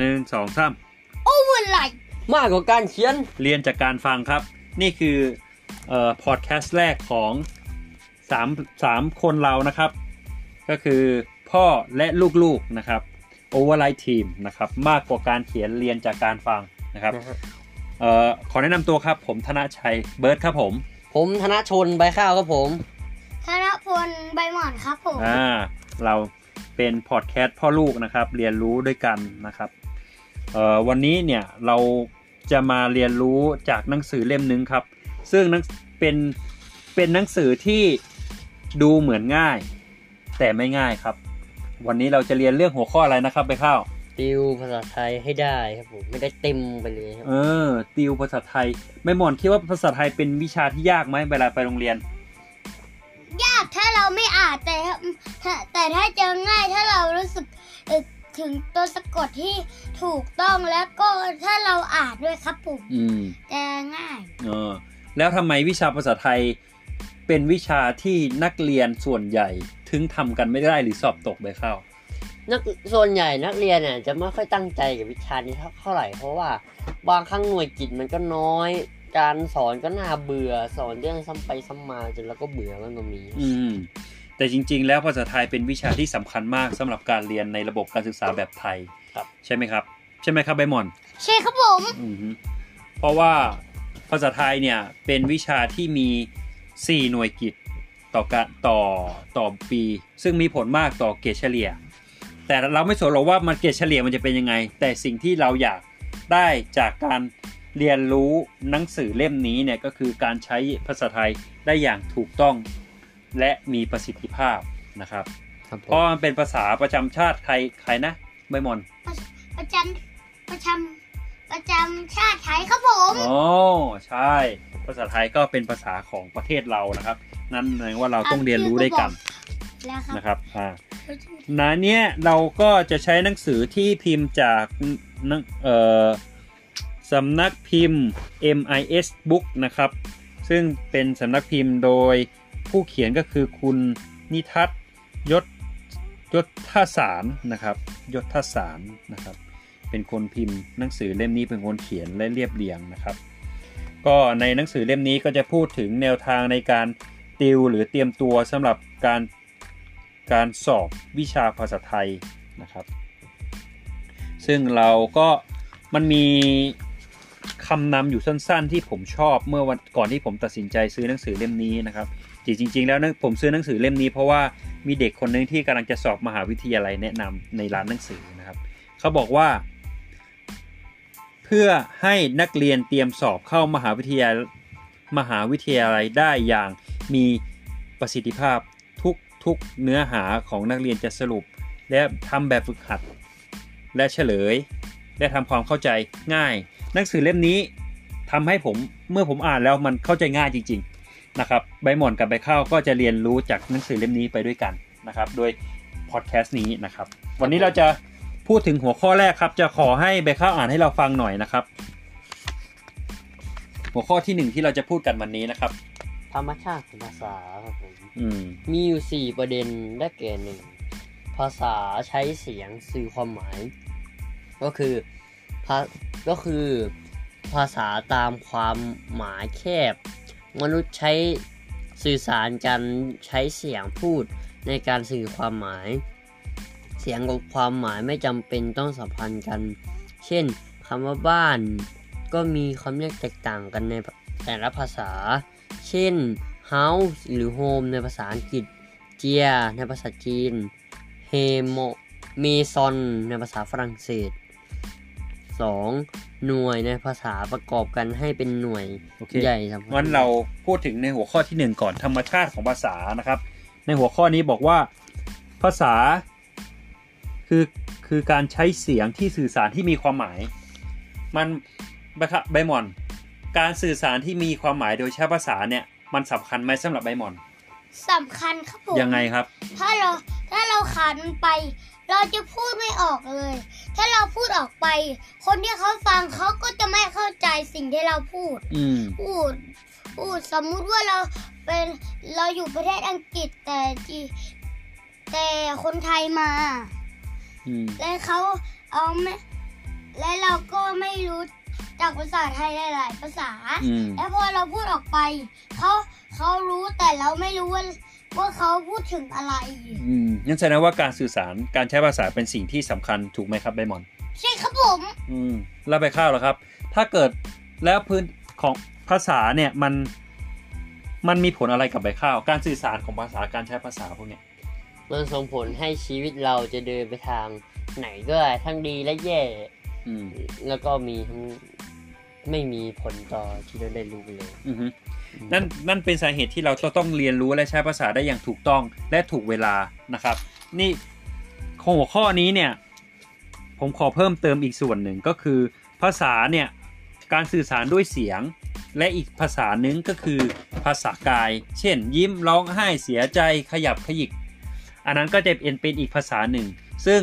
หนึ่งสองสาม Overwriteมากกว่าการเขียน เรียนจากการฟังครับ นี่คือเอ่อพอดแคสต์แรกของสามสามคนเรานะครับ ก็คือพ่อและลูกๆนะครับ Overwrite Team นะครับ มากกว่าการเขียนเรียนจากการฟังนะครับนะฮะเอ่อขอแนะนำตัวครับ ผมธนชัยเบิร์ดครับผม ผมธนชนใบข้าวครับผมธนพลใบหมอนครับผมอ่าเราเป็นพอดแคสต์พ่อลูกนะครับ เรียนรู้ด้วยกันนะครับเอ่อ วันนี้เนี่ยเราจะมาเรียนรู้จากหนังสือเล่มหนึงครับ ซึ่งหนังเป็นเป็นหนังสือที่ดูเหมือนง่าย แต่ไม่ง่ายครับ วันนี้เราจะเรียนเรื่องหัวข้ออะไรนะครับไปข้าวติวภาษาไทยให้ได้ครับผมไม่ได้เต็มไปเลยครับเออ ติวภาษาไทยไม่หมอนคิดว่าภาษาไทยเป็นวิชาที่ยากไหมเวลาไปโรงเรียน ยากถ้าเราไม่อ่านแต่ถ้าแต่ถ้าเจอง่ายถ้าเรารู้สึกเอ่อ ถึงตัวสะกดที่ถูกต้องแล้วก็ถ้าเราอ่านด้วยครับผมอืมจะง่ายเออแล้วทำไมวิชาภาษาไทยเป็นวิชาที่นักเรียนส่วนใหญ่ถึงทำกันไม่ได้หรือสอบตกไปเข้า นักส่วนใหญ่นักเรียนเนี่ยจะไม่ค่อยตั้งใจกับวิชานี้เท่าเท่าไหร่เพราะว่าบางครั้งหน่วยกิจมันก็น้อย การสอนก็น่าเบื่อสอนเรื่องซ้ำไปซ้ำมาจนเราก็เบื่อมันก็มี อืม แต่จริง ๆ แล้วภาษาไทยเป็นวิชาที่สำคัญมากสำหรับการเรียนในระบบการศึกษาแบบไทยครับใช่ไหมครับ ใช่ไหมครับใบหมอน ใช่ครับผมอืมฮึเพราะว่าภาษาไทยเนี่ยเป็นวิชาที่มี 4 หน่วยกิจต่อการต่อต่อปี ซึ่งมีผลมากต่อเกรดเฉลี่ย แต่เราไม่สนหรอกว่ามันเกรดเฉลี่ยมันจะเป็นยังไง แต่สิ่งที่เราอยากได้จากการเรียนรู้หนังสือเล่มนี้เนี่ยก็คือการใช้ภาษาไทยได้อย่างถูกต้อง และมีประสิทธิภาพนะครับครับผเพราะมมันเป็นภาษาประจำชาติไทยใครนะใบหมอน ประจันประจำประจำชาติไทยครับผมอ๋อใช่ ภาษาไทยก็เป็นภาษาของประเทศเรานะครับ นั่นแปลว่าเราต้องเรียนรู้ด้วยกันแล้วครับนะครับอ่านะเนี้ยเราก็จะใช้หนังสือที่พิมพ์จากหนังเอ่อสำนักพิมพ์ MIS Book นะครับ ซึ่งเป็นสำนักพิมพ์โดย ผู้เขียนก็คือคุณนิทัศยศยศท่าสารนะครับยศท่าสารนะครับ เป็นคนพิมพ์หนังสือเล่มนี้เป็นคนเขียนและเรียบเรียงนะครับ ก็ในหนังสือเล่มนี้ก็จะพูดถึงแนวทางในการติวหรือเตรียมตัวสำหรับการการสอบวิชาภาษาไทยนะครับ ซึ่งเราก็มันมี คำนำอยู่สั้นๆ ที่ผมชอบเมื่อวันก่อนที่ผมตัดสินใจซื้อหนังสือเล่มนี้นะครับจริงๆ แล้วนะผมซื้อหนังสือเล่มนี้เพราะว่ามีเด็กคนหนึงที่กำลังจะสอบมหาวิทยาลัยแนะนำในร้านหนังสือนะครับ เขาบอกว่า เพื่อให้นักเรียนเตรียมสอบเข้ามหาวิทยามหาวิทยาลัยได้อย่างมีประสิทธิภาพทุกทุกเนื้อหาของนักเรียนจะสรุป และทำแบบฝึกหัด และเฉลย และทำความเข้าใจง่าย หนังสือเล่มนี้ทำให้ผมเมื่อผมอ่านแล้วมันเข้าใจง่ายจริง ๆนะครับ ใบหมอนกับใบข้าวก็จะเรียนรู้จากหนังสือเล่มนี้ไปด้วยกันนะครับ โดยพอดแคสต์นี้นะครับ วันนี้เราจะพูดถึงหัวข้อแรกครับ จะขอให้ใบข้าวอ่านให้เราฟังหน่อยนะครับ หัวข้อที่หนึ่งที่เราจะพูดกันวันนี้นะครับ ธรรมชาติของภาษาครับผมอืมมีอยู่สี่ประเด็นได้แก่หนึ่งภาษาใช้เสียงสื่อความหมาย ก็คือภา ก็คือภาษาตามความหมายแคบ มนุษย์ใช้สื่อสารกันใช้เสียงพูดในการสื่อความหมาย เสียงกับความหมายไม่จำเป็นต้องสัมพันธ์กัน เช่นคำว่าบ้าน ก็มีคำเรียกแตกต่างกันในแต่ละภาษา เช่น house หรือ home ในภาษาอังกฤษ เจีย ในภาษาจีน เฮโมเมซอนในภาษาฝรั่งเศส 2. หน่วยในภาษาประกอบกันให้เป็นหน่วยโอเคใหญ่สำคัญงั้นเราพูดถึงในหัวข้อที่หนึ่งก่อนธรรมชาติของภาษานะครับ ในหัวข้อนี้บอกว่าภาษา คือคือการใช้เสียงที่สื่อสารที่มีความหมาย มันใบคะใบหมอน การสื่อสารที่มีความหมายโดยใช้ภาษาเนี่ยมันสำคัญไหมสำหรับใบหมอนสำคัญครับผมยังไงครับ ถ้าเรา ถ้าเราขาดมันไป เราจะพูดไม่ออกเลย ถ้าเราพูดออกไป คนที่เขาฟังเขาก็จะไม่เข้าใจสิ่งที่เราพูด อืม พูดพูดสมมุติว่าเราเป็นเราอยู่ประเทศอังกฤษแต่จีแต่คนไทยมา อืม และเขาเอาแม่และเราก็ไม่รู้จากภาษาไทยหลาย ๆ ภาษา อืม แล้วพอเราพูดออกไปเขาเขารู้แต่เราไม่รู้ว่า ว่าเขาพูดถึงอะไร อืมงั้นแสดงว่าการสื่อสารการใช้ภาษาเป็นสิ่งที่สำคัญถูกไหมครับไบมอน ใช่ครับผม อืมแล้วไปข้าวเหรอครับ ถ้าเกิดแล้วพื้นของภาษาเนี่ยมันมันมีผลอะไรกับใบข้าว การสื่อสารของภาษาการใช้ภาษาพวกเนี้ยมันส่งผลให้ชีวิตเราจะเดินไปทางไหนก็ได้ทั้งดีและแย่อืมแล้วก็มีทั้งไม่มีผลต่อที่เราได้รู้เลยอือฮึ นั่นนั่นเป็นสาเหตุที่เราจะต้องเรียนรู้และใช้ภาษาได้อย่างถูกต้องและถูกเวลานะครับ นี่หัวข้อนี้เนี่ยผมขอเพิ่มเติมอีกส่วนหนึ่งก็คือ ภาษาเนี่ยการสื่อสารด้วยเสียง และอีกภาษาหนึ่งก็คือภาษากาย เช่น ยิ้มร้องไห้เสียใจขยับขยิก อันนั้นก็จะเป็นเป็นอีกภาษาหนึ่ง ซึ่ง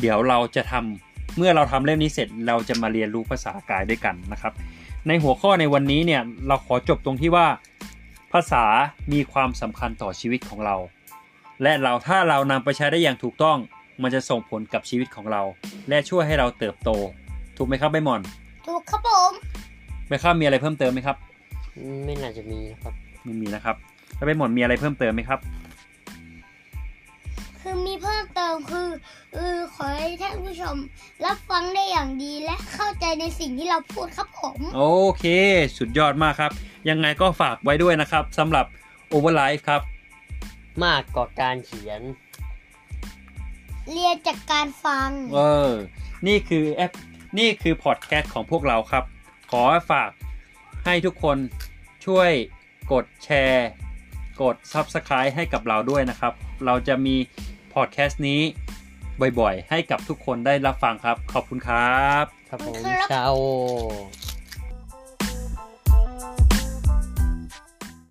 เดี๋ยวเราจะทำเมื่อเราทำเล่มนี้เสร็จเราจะมาเรียนรู้ภาษากายด้วยกันนะครับ ในหัวข้อในวันนี้เนี่ยเราขอจบตรงที่ว่า ภาษามีความสำคัญต่อชีวิตของเรา และเราถ้าเรานำไปใช้ได้อย่างถูกต้อง มันจะส่งผลกับชีวิตของเรา และช่วยให้เราเติบโต ถูกไหมครับใบหมอนถูกครับผมใบข้าวมีอะไรเพิ่มเติมไหมครับ ไม่น่าจะมีนะครับไม่มีนะครับแล้วใบหมอนมีอะไรเพิ่มเติมไหมครับ คือมีเพิ่มเติมคือเออขอให้ท่านผู้ชม รับฟังได้อย่างดีและเข้าใจในสิ่งที่เราพูดครับผม โอเค สุดยอดมากครับ ยังไงก็ฝากไว้ด้วยนะครับสำหรับ Overlife ครับ มากกว่าการเขียน เรียนจากการฟัง เออ นี่คือแอปนี่คือพอดแคสต์ของพวกเราครับ ขอฝากให้ทุกคนช่วยกดแชร์ กด Subscribe ให้กับเราด้วยนะครับ เราจะมีพอดแคสต์นี้บ่อยๆ ให้กับทุกคนได้รับฟังครับ ขอบคุณครับ ครับผมครับชาโอ